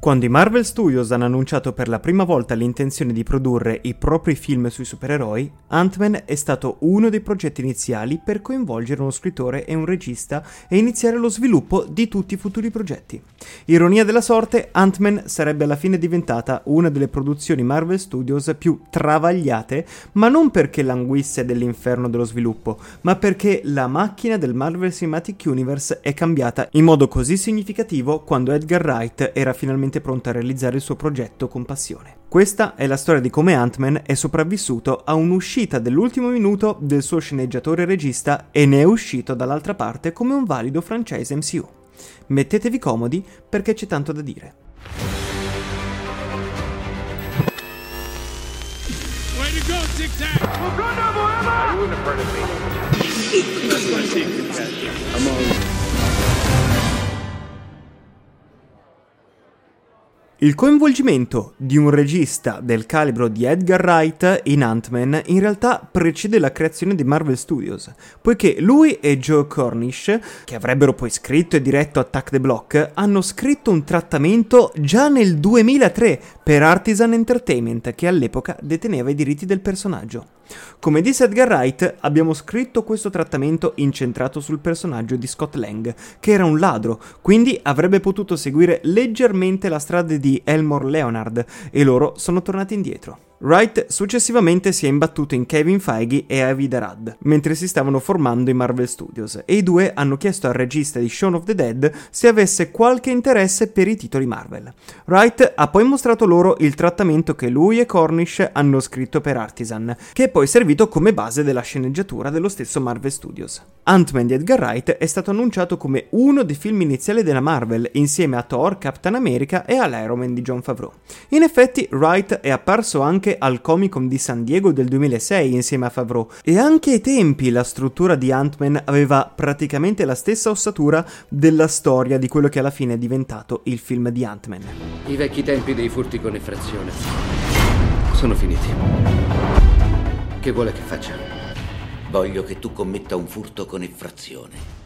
Quando i Marvel Studios hanno annunciato per la prima volta l'intenzione di produrre i propri film sui supereroi, Ant-Man è stato uno dei progetti iniziali per coinvolgere uno scrittore e un regista e iniziare lo sviluppo di tutti i futuri progetti. Ironia della sorte, Ant-Man sarebbe alla fine diventata una delle produzioni Marvel Studios più travagliate, ma non perché languisse dell'inferno dello sviluppo, ma perché la macchina del Marvel Cinematic Universe è cambiata in modo così significativo quando Edgar Wright era finalmente finalmente pronto a realizzare il suo progetto con passione. Questa è la storia di come Ant-Man è sopravvissuto a un'uscita dell'ultimo minuto del suo sceneggiatore e regista e ne è uscito dall'altra parte come un valido franchise MCU. Mettetevi comodi perché c'è tanto da dire. Way to go, Tic Tac! Wakanda forever! Are you in a part of me? That's my secret, Captain. I'm on. Il coinvolgimento di un regista del calibro di Edgar Wright in Ant-Man in realtà precede la creazione di Marvel Studios, poiché lui e Joe Cornish, che avrebbero poi scritto e diretto Attack the Block, hanno scritto un trattamento già nel 2003 per Artisan Entertainment, che all'epoca deteneva i diritti del personaggio. Come disse Edgar Wright, abbiamo scritto questo trattamento incentrato sul personaggio di Scott Lang, che era un ladro, quindi avrebbe potuto seguire leggermente la strada di Elmore Leonard, e loro sono tornati indietro. Wright successivamente si è imbattuto in Kevin Feige e Avid Arad, mentre si stavano formando i Marvel Studios, e i due hanno chiesto al regista di Shaun of the Dead se avesse qualche interesse per i titoli Marvel. Wright ha poi mostrato loro il trattamento che lui e Cornish hanno scritto per Artisan, che è poi servito come base della sceneggiatura dello stesso Marvel Studios. Ant-Man di Edgar Wright è stato annunciato come uno dei film iniziali della Marvel, insieme a Thor, Captain America e all'Iron Man di John Favreau. In effetti, Wright è apparso anche anche al Comic Con di San Diego del 2006 insieme a Favreau e anche ai tempi la struttura di Ant-Man aveva praticamente la stessa ossatura della storia di quello che alla fine è diventato il film di Ant-Man. I vecchi tempi dei furti con effrazione sono finiti. Che vuole che faccia? Voglio che tu commetta un furto con effrazione.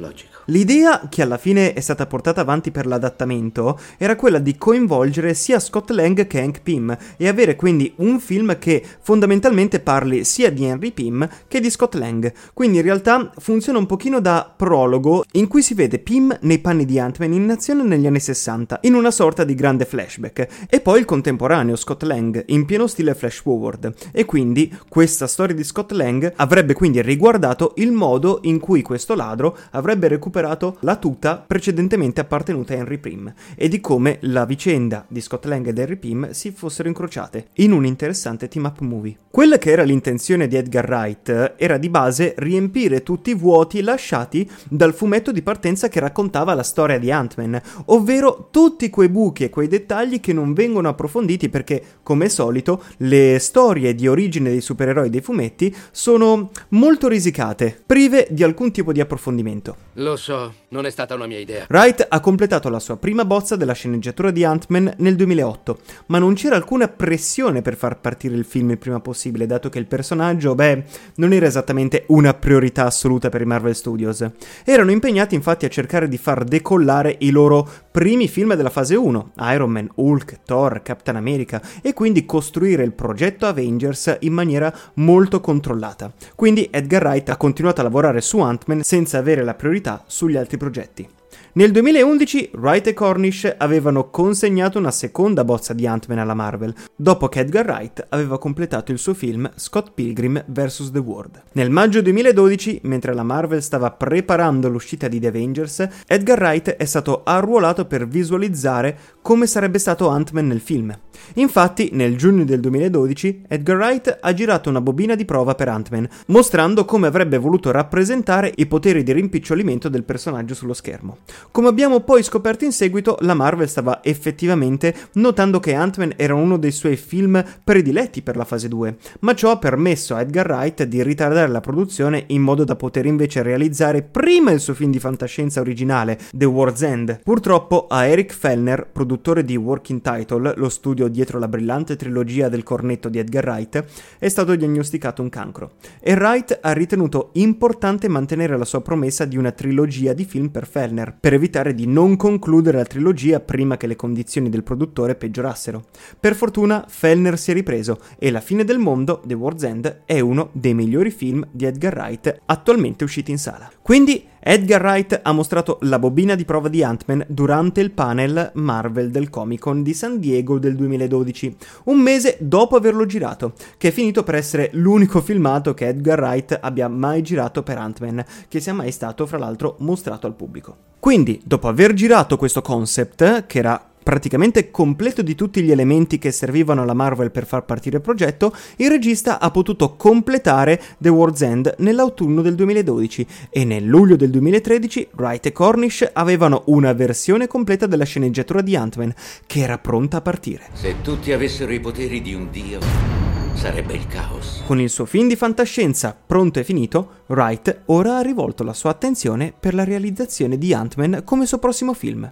Logico. L'idea che alla fine è stata portata avanti per l'adattamento era quella di coinvolgere sia Scott Lang che Hank Pym e avere quindi un film che fondamentalmente parli sia di Henry Pym che di Scott Lang. Quindi in realtà funziona un pochino da prologo in cui si vede Pym nei panni di Ant-Man in azione negli anni 60, in una sorta di grande flashback, e poi il contemporaneo Scott Lang in pieno stile flash forward. E quindi questa storia di Scott Lang avrebbe quindi riguardato il modo in cui questo ladro avrebbe recuperato la tuta precedentemente appartenuta a Henry Pym e di come la vicenda di Scott Lang ed Henry Pym si fossero incrociate in un interessante team-up movie. Quella che era l'intenzione di Edgar Wright era di base riempire tutti i vuoti lasciati dal fumetto di partenza che raccontava la storia di Ant-Man, ovvero tutti quei buchi e quei dettagli che non vengono approfonditi perché, come solito, le storie di origine dei supereroi dei fumetti sono molto risicate, prive di alcun tipo di approfondimento momento. Lo so, non è stata una mia idea. Wright ha completato la sua prima bozza della sceneggiatura di Ant-Man nel 2008, ma non c'era alcuna pressione per far partire il film il prima possibile, dato che il personaggio, beh, non era esattamente una priorità assoluta per i Marvel Studios. Erano impegnati infatti a cercare di far decollare i loro primi film della fase 1, Iron Man, Hulk, Thor, Captain America, e quindi costruire il progetto Avengers in maniera molto controllata. Quindi Edgar Wright ha continuato a lavorare su Ant-Man senza avere la priorità sugli altri progetti. Nel 2011 Wright e Cornish avevano consegnato una seconda bozza di Ant-Man alla Marvel, dopo che Edgar Wright aveva completato il suo film Scott Pilgrim vs. The World. Nel maggio 2012, mentre la Marvel stava preparando l'uscita di The Avengers, Edgar Wright è stato arruolato per visualizzare come sarebbe stato Ant-Man nel film. Infatti, nel giugno del 2012, Edgar Wright ha girato una bobina di prova per Ant-Man, mostrando come avrebbe voluto rappresentare i poteri di rimpicciolimento del personaggio sullo schermo. Come abbiamo poi scoperto in seguito, la Marvel stava effettivamente notando che Ant-Man era uno dei suoi film prediletti per la fase 2, ma ciò ha permesso a Edgar Wright di ritardare la produzione in modo da poter invece realizzare prima il suo film di fantascienza originale, The War's End. Purtroppo a Eric Fellner, produttore di Working Title, lo studio dietro la brillante trilogia del cornetto di Edgar Wright, è stato diagnosticato un cancro. E Wright ha ritenuto importante mantenere la sua promessa di una trilogia di film per Fellner, per evitare di non concludere la trilogia prima che le condizioni del produttore peggiorassero. Per fortuna Fellner si è ripreso e La fine del mondo, The World's End, è uno dei migliori film di Edgar Wright attualmente usciti in sala. Quindi Edgar Wright ha mostrato la bobina di prova di Ant-Man durante il panel Marvel del Comic Con di San Diego del 2012, un mese dopo averlo girato, che è finito per essere l'unico filmato che Edgar Wright abbia mai girato per Ant-Man, che sia mai stato fra l'altro mostrato al pubblico. Quindi, dopo aver girato questo concept, che era praticamente completo di tutti gli elementi che servivano alla Marvel per far partire il progetto, il regista ha potuto completare The World's End nell'autunno del 2012 e nel luglio del 2013 Wright e Cornish avevano una versione completa della sceneggiatura di Ant-Man che era pronta a partire. Se tutti avessero i poteri di un dio, sarebbe il caos. Con il suo film di fantascienza pronto e finito, Wright ora ha rivolto la sua attenzione per la realizzazione di Ant-Man come suo prossimo film.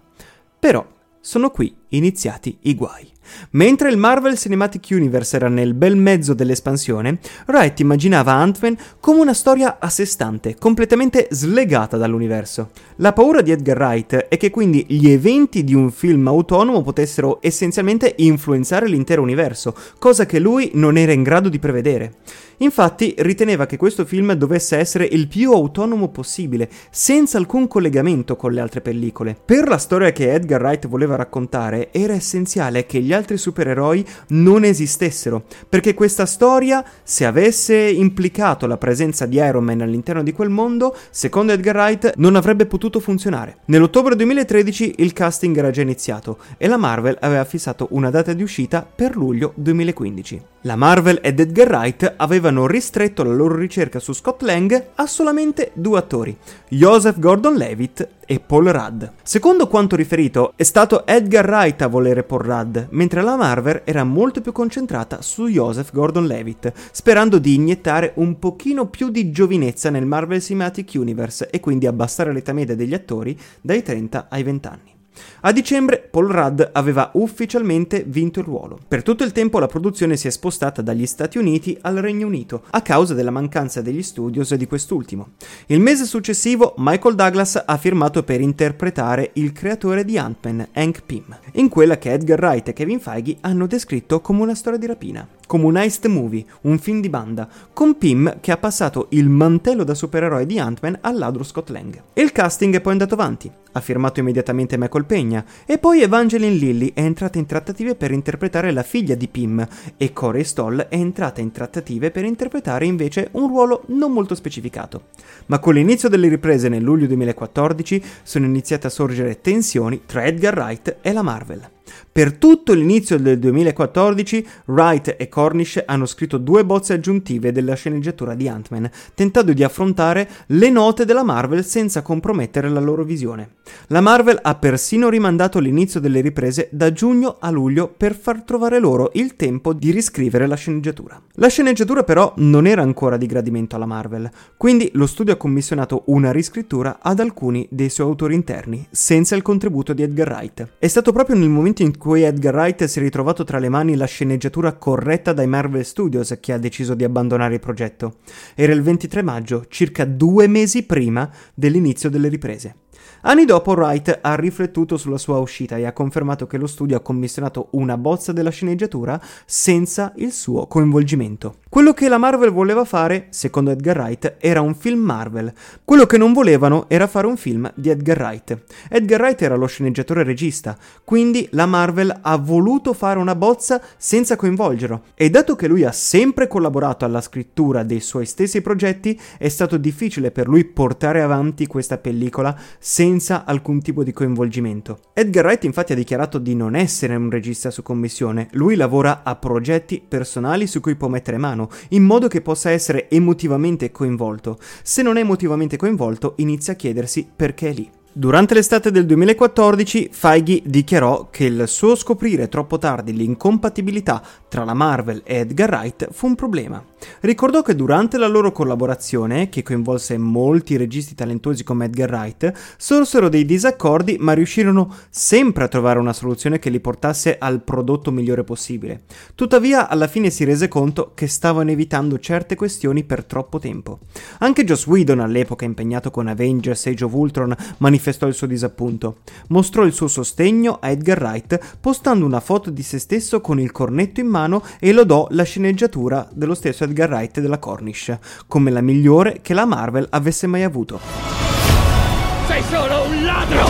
Però sono qui iniziati i guai. Mentre il Marvel Cinematic Universe era nel bel mezzo dell'espansione, Wright immaginava Ant-Man come una storia a sé stante, completamente slegata dall'universo. La paura di Edgar Wright è che quindi gli eventi di un film autonomo potessero essenzialmente influenzare l'intero universo, cosa che lui non era in grado di prevedere. Infatti riteneva che questo film dovesse essere il più autonomo possibile, senza alcun collegamento con le altre pellicole. Per la storia che Edgar Wright voleva raccontare era essenziale che gli altri supereroi non esistessero, perché questa storia, se avesse implicato la presenza di Iron Man all'interno di quel mondo, secondo Edgar Wright non avrebbe potuto funzionare. Nell'ottobre 2013 il casting era già iniziato e la Marvel aveva fissato una data di uscita per luglio 2015. La Marvel ed Edgar Wright avevano ristretto la loro ricerca su Scott Lang a solamente due attori, Joseph Gordon-Levitt e Paul Rudd. Secondo quanto riferito, è stato Edgar Wright a volere Paul Rudd, mentre la Marvel era molto più concentrata su Joseph Gordon-Levitt, sperando di iniettare un pochino più di giovinezza nel Marvel Cinematic Universe e quindi abbassare l'età media degli attori dai 30 ai 20 anni. A dicembre Paul Rudd aveva ufficialmente vinto il ruolo. Per tutto il tempo la produzione si è spostata dagli Stati Uniti al Regno Unito a causa della mancanza degli studios di quest'ultimo. Il mese successivo Michael Douglas ha firmato per interpretare il creatore di Ant-Man, Hank Pym, in quella che Edgar Wright e Kevin Feige hanno descritto come una storia di rapina come un heist movie, un film di banda, con Pym che ha passato il mantello da supereroe di Ant-Man al ladro Scott Lang. Il casting è poi andato avanti. Ha firmato immediatamente Michael Pegna e poi Evangeline Lilly è entrata in trattative per interpretare la figlia di Pym e Corey Stoll è entrata in trattative per interpretare invece un ruolo non molto specificato. Ma con l'inizio delle riprese nel luglio 2014 sono iniziate a sorgere tensioni tra Edgar Wright e la Marvel. Per tutto l'inizio del 2014, Wright e Cornish hanno scritto due bozze aggiuntive della sceneggiatura di Ant-Man, tentando di affrontare le note della Marvel senza compromettere la loro visione. La Marvel ha persino rimandato l'inizio delle riprese da giugno a luglio per far trovare loro il tempo di riscrivere la sceneggiatura. La sceneggiatura però non era ancora di gradimento alla Marvel, quindi lo studio ha commissionato una riscrittura ad alcuni dei suoi autori interni, senza il contributo di Edgar Wright. È stato proprio nel momento in cui Edgar Wright si è ritrovato tra le mani la sceneggiatura corretta dai Marvel Studios che ha deciso di abbandonare il progetto. Era il 23 maggio, circa due mesi prima dell'inizio delle riprese. Anni dopo Wright ha riflettuto sulla sua uscita e ha confermato che lo studio ha commissionato una bozza della sceneggiatura senza il suo coinvolgimento. Quello che la Marvel voleva fare, secondo Edgar Wright, era un film Marvel. Quello che non volevano era fare un film di Edgar Wright. Edgar Wright era lo sceneggiatore regista, quindi la Marvel ha voluto fare una bozza senza coinvolgerlo. E dato che lui ha sempre collaborato alla scrittura dei suoi stessi progetti, è stato difficile per lui portare avanti questa pellicola senza alcun tipo di coinvolgimento. Edgar Wright infatti ha dichiarato di non essere un regista su commissione, lui lavora a progetti personali su cui può mettere mano in modo che possa essere emotivamente coinvolto. Se non è emotivamente coinvolto, inizia a chiedersi perché è lì. Durante l'estate del 2014 Feige dichiarò che il suo scoprire troppo tardi l'incompatibilità tra la Marvel e Edgar Wright fu un problema. Ricordò che durante la loro collaborazione, che coinvolse molti registi talentuosi come Edgar Wright, sorsero dei disaccordi ma riuscirono sempre a trovare una soluzione che li portasse al prodotto migliore possibile. Tuttavia, alla fine si rese conto che stavano evitando certe questioni per troppo tempo. Anche Joss Whedon, all'epoca impegnato con Avengers Age of Ultron, manifestò il suo disappunto. Mostrò il suo sostegno a Edgar Wright postando una foto di se stesso con il cornetto in mano e lodò la sceneggiatura dello stesso Edgar Wright della Cornish, come la migliore che la Marvel avesse mai avuto. Sei solo un ladro!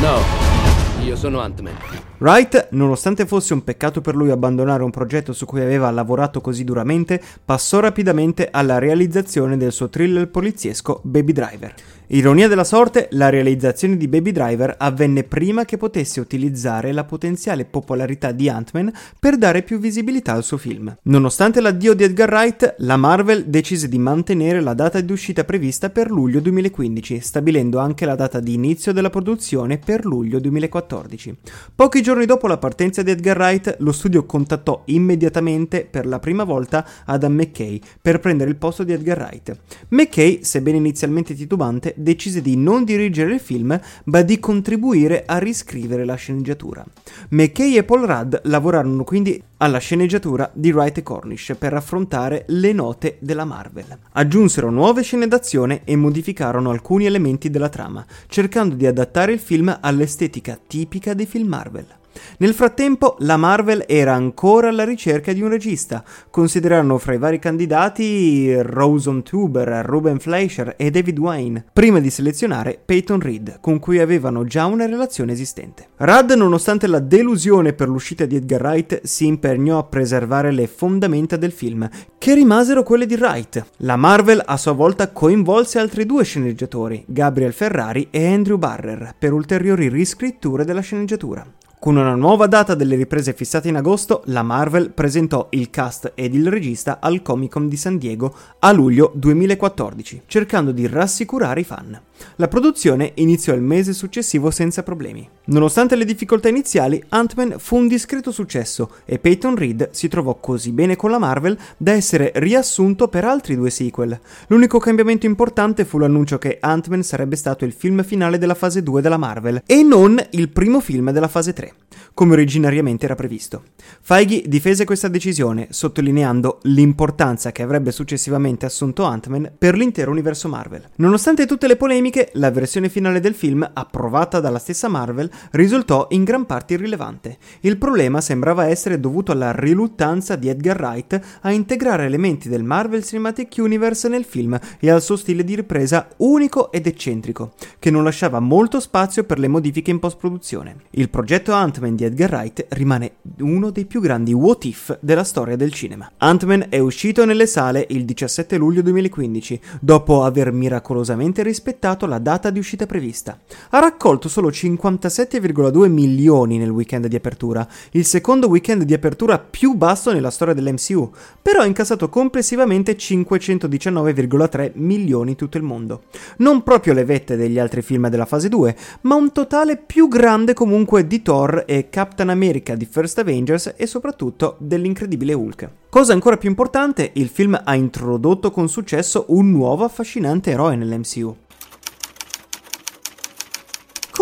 No, io sono Ant-Man. Wright, nonostante fosse un peccato per lui abbandonare un progetto su cui aveva lavorato così duramente, passò rapidamente alla realizzazione del suo thriller poliziesco Baby Driver. Ironia della sorte, la realizzazione di Baby Driver avvenne prima che potesse utilizzare la potenziale popolarità di Ant-Man per dare più visibilità al suo film. Nonostante l'addio di Edgar Wright, la Marvel decise di mantenere la data di uscita prevista per luglio 2015, stabilendo anche la data di inizio della produzione per luglio 2014. Pochi giorni dopo la partenza di Edgar Wright, lo studio contattò immediatamente per la prima volta Adam McKay per prendere il posto di Edgar Wright. McKay, sebbene inizialmente titubante, decise di non dirigere il film, ma di contribuire a riscrivere la sceneggiatura. McKay e Paul Rudd lavorarono quindi alla sceneggiatura di Wright e Cornish per affrontare le note della Marvel. Aggiunsero nuove scene d'azione e modificarono alcuni elementi della trama, cercando di adattare il film all'estetica tipica dei film Marvel. Nel frattempo, la Marvel era ancora alla ricerca di un regista. Considerarono fra i vari candidati Rosen Tuber, Ruben Fleischer e David Wayne, prima di selezionare Peyton Reed, con cui avevano già una relazione esistente. Rudd, nonostante la delusione per l'uscita di Edgar Wright, si impegnò a preservare le fondamenta del film, che rimasero quelle di Wright. La Marvel a sua volta coinvolse altri due sceneggiatori, Gabriel Ferrari e Andrew Barrer, per ulteriori riscritture della sceneggiatura. Con una nuova data delle riprese fissate in agosto, la Marvel presentò il cast ed il regista al Comic Con di San Diego a luglio 2014, cercando di rassicurare i fan. La produzione iniziò il mese successivo senza problemi. Nonostante le difficoltà iniziali, Ant-Man fu un discreto successo e Peyton Reed si trovò così bene con la Marvel da essere riassunto per altri due sequel. L'unico cambiamento importante fu l'annuncio che Ant-Man sarebbe stato il film finale della fase 2 della Marvel e non il primo film della fase 3 come originariamente era previsto. Feige difese questa decisione, sottolineando l'importanza che avrebbe successivamente assunto Ant-Man per l'intero universo Marvel. Nonostante tutte le polemiche, la versione finale del film, approvata dalla stessa Marvel, risultò in gran parte irrilevante. Il problema sembrava essere dovuto alla riluttanza di Edgar Wright a integrare elementi del Marvel Cinematic Universe nel film e al suo stile di ripresa unico ed eccentrico, che non lasciava molto spazio per le modifiche in post-produzione. Il progetto Ant-Man di Edgar Wright rimane uno dei più grandi what if della storia del cinema. Ant-Man è uscito nelle sale il 17 luglio 2015, dopo aver miracolosamente rispettato la data di uscita prevista. Ha raccolto solo 57,2 milioni nel weekend di apertura, il secondo weekend di apertura più basso nella storia dell'MCU, però ha incassato complessivamente 519,3 milioni in tutto il mondo. Non proprio le vette degli altri film della fase 2, ma un totale più grande comunque di Thor e Captain America di First Avengers e soprattutto dell'incredibile Hulk. Cosa ancora più importante, il film ha introdotto con successo un nuovo affascinante eroe nell'MCU.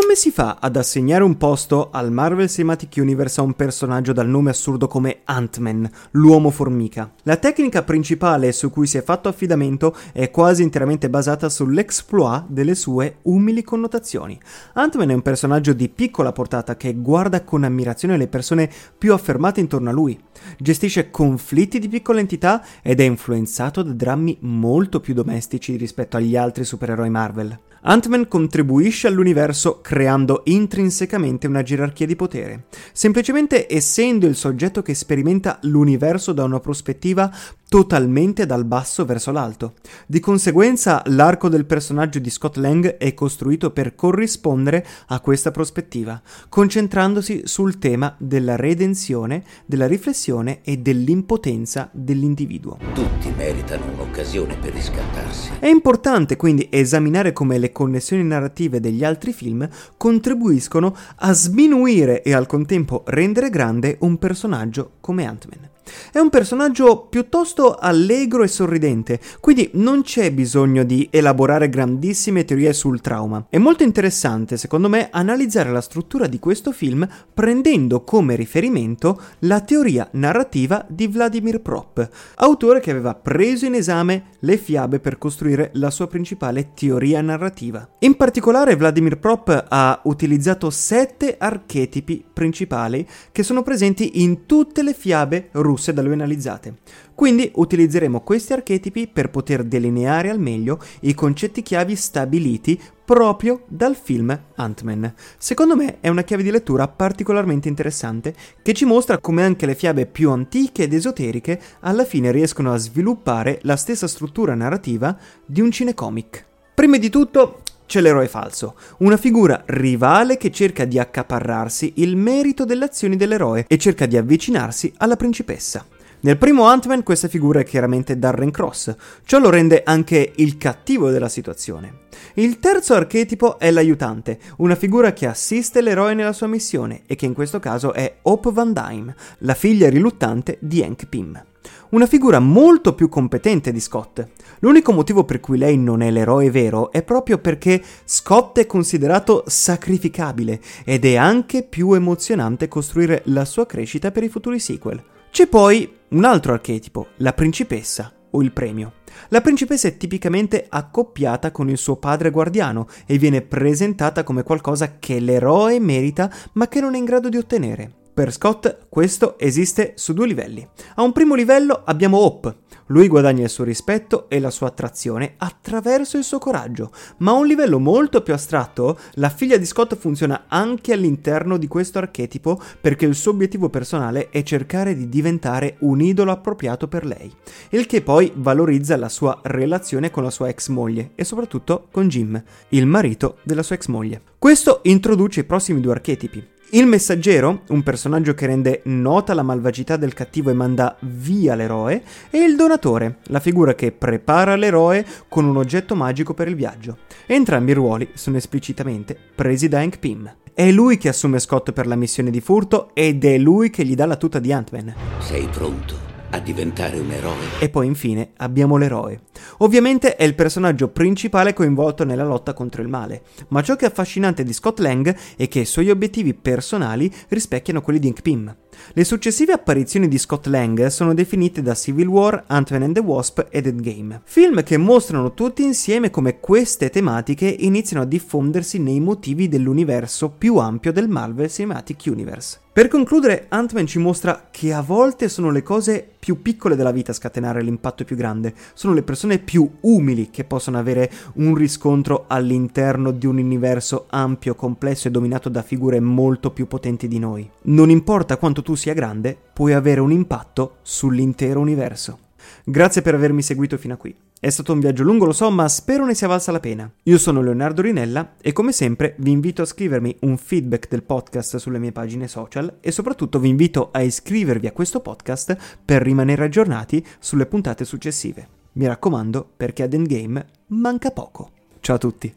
Come si fa ad assegnare un posto al Marvel Cinematic Universe a un personaggio dal nome assurdo come Ant-Man, l'uomo formica? La tecnica principale su cui si è fatto affidamento è quasi interamente basata sull'exploit delle sue umili connotazioni. Ant-Man è un personaggio di piccola portata che guarda con ammirazione le persone più affermate intorno a lui. Gestisce conflitti di piccola entità ed è influenzato da drammi molto più domestici rispetto agli altri supereroi Marvel. Ant-Man contribuisce all'universo creando intrinsecamente una gerarchia di potere. Semplicemente essendo il soggetto che sperimenta l'universo da una prospettiva totalmente dal basso verso l'alto. Di conseguenza l'arco del personaggio di Scott Lang è costruito per corrispondere a questa prospettiva, concentrandosi sul tema della redenzione, della riflessione e dell'impotenza dell'individuo. Tutti meritano un'occasione per riscattarsi. È importante quindi esaminare come le connessioni narrative degli altri film contribuiscono a sminuire e al contempo rendere grande un personaggio come Ant-Man. È un personaggio piuttosto allegro e sorridente, quindi non c'è bisogno di elaborare grandissime teorie sul trauma. È molto interessante, secondo me, analizzare la struttura di questo film prendendo come riferimento la teoria narrativa di Vladimir Prop, autore che aveva preso in esame le fiabe per costruire la sua principale teoria narrativa. In particolare Vladimir Prop ha utilizzato sette archetipi principali che sono presenti in tutte le fiabe russe russe da lui analizzate. Quindi utilizzeremo questi archetipi per poter delineare al meglio i concetti chiavi stabiliti proprio dal film Ant-Man. Secondo me è una chiave di lettura particolarmente interessante che ci mostra come anche le fiabe più antiche ed esoteriche alla fine riescono a sviluppare la stessa struttura narrativa di un cinecomic. Prima di tutto c'è l'eroe falso, una figura rivale che cerca di accaparrarsi il merito delle azioni dell'eroe e cerca di avvicinarsi alla principessa. Nel primo Ant-Man questa figura è chiaramente Darren Cross, ciò lo rende anche il cattivo della situazione. Il terzo archetipo è l'aiutante, una figura che assiste l'eroe nella sua missione e che in questo caso è Hope Van Dyne, la figlia riluttante di Hank Pym una figura molto più competente di Scott. L'unico motivo per cui lei non è l'eroe vero è proprio perché Scott è considerato sacrificabile ed è anche più emozionante costruire la sua crescita per i futuri sequel. C'è poi un altro archetipo, la principessa o il premio. La principessa è tipicamente accoppiata con il suo padre guardiano e viene presentata come qualcosa che l'eroe merita ma che non è in grado di ottenere. Per Scott questo esiste su due livelli. A un primo livello abbiamo Hope. Lui guadagna il suo rispetto e la sua attrazione attraverso il suo coraggio, ma a un livello molto più astratto, la figlia di Scott funziona anche all'interno di questo archetipo perché il suo obiettivo personale è cercare di diventare un idolo appropriato per lei, il che poi valorizza la sua relazione con la sua ex moglie e soprattutto con Jim, il marito della sua ex moglie. Questo introduce i prossimi due archetipi, il messaggero, un personaggio che rende nota la malvagità del cattivo e manda via l'eroe, e il donatore, la figura che prepara l'eroe con un oggetto magico per il viaggio. Entrambi i ruoli sono esplicitamente presi da Hank Pym. È lui che assume Scott per la missione di furto ed è lui che gli dà la tuta di Ant-Man. Sei pronto? A diventare un eroe. E poi infine abbiamo l'eroe. Ovviamente è il personaggio principale coinvolto nella lotta contro il male, ma ciò che è affascinante di Scott Lang è che i suoi obiettivi personali rispecchiano quelli di Hank Pym. Le successive apparizioni di Scott Lang sono definite da Civil War, Ant-Man and the Wasp ed Endgame. Film che mostrano tutti insieme come queste tematiche iniziano a diffondersi nei motivi dell'universo più ampio del Marvel Cinematic Universe. Per concludere, Ant-Man ci mostra che a volte sono le cose più piccole della vita a scatenare l'impatto più grande, sono le persone più umili che possono avere un riscontro all'interno di un universo ampio, complesso e dominato da figure molto più potenti di noi. Non importa quanto tu sia grande, puoi avere un impatto sull'intero universo. Grazie per avermi seguito fino a qui. È stato un viaggio lungo, lo so, ma spero ne sia valsa la pena. Io sono Leonardo Rinella e come sempre vi invito a scrivermi un feedback del podcast sulle mie pagine social e soprattutto vi invito a iscrivervi a questo podcast per rimanere aggiornati sulle puntate successive. Mi raccomando perché ad Endgame manca poco. Ciao a tutti.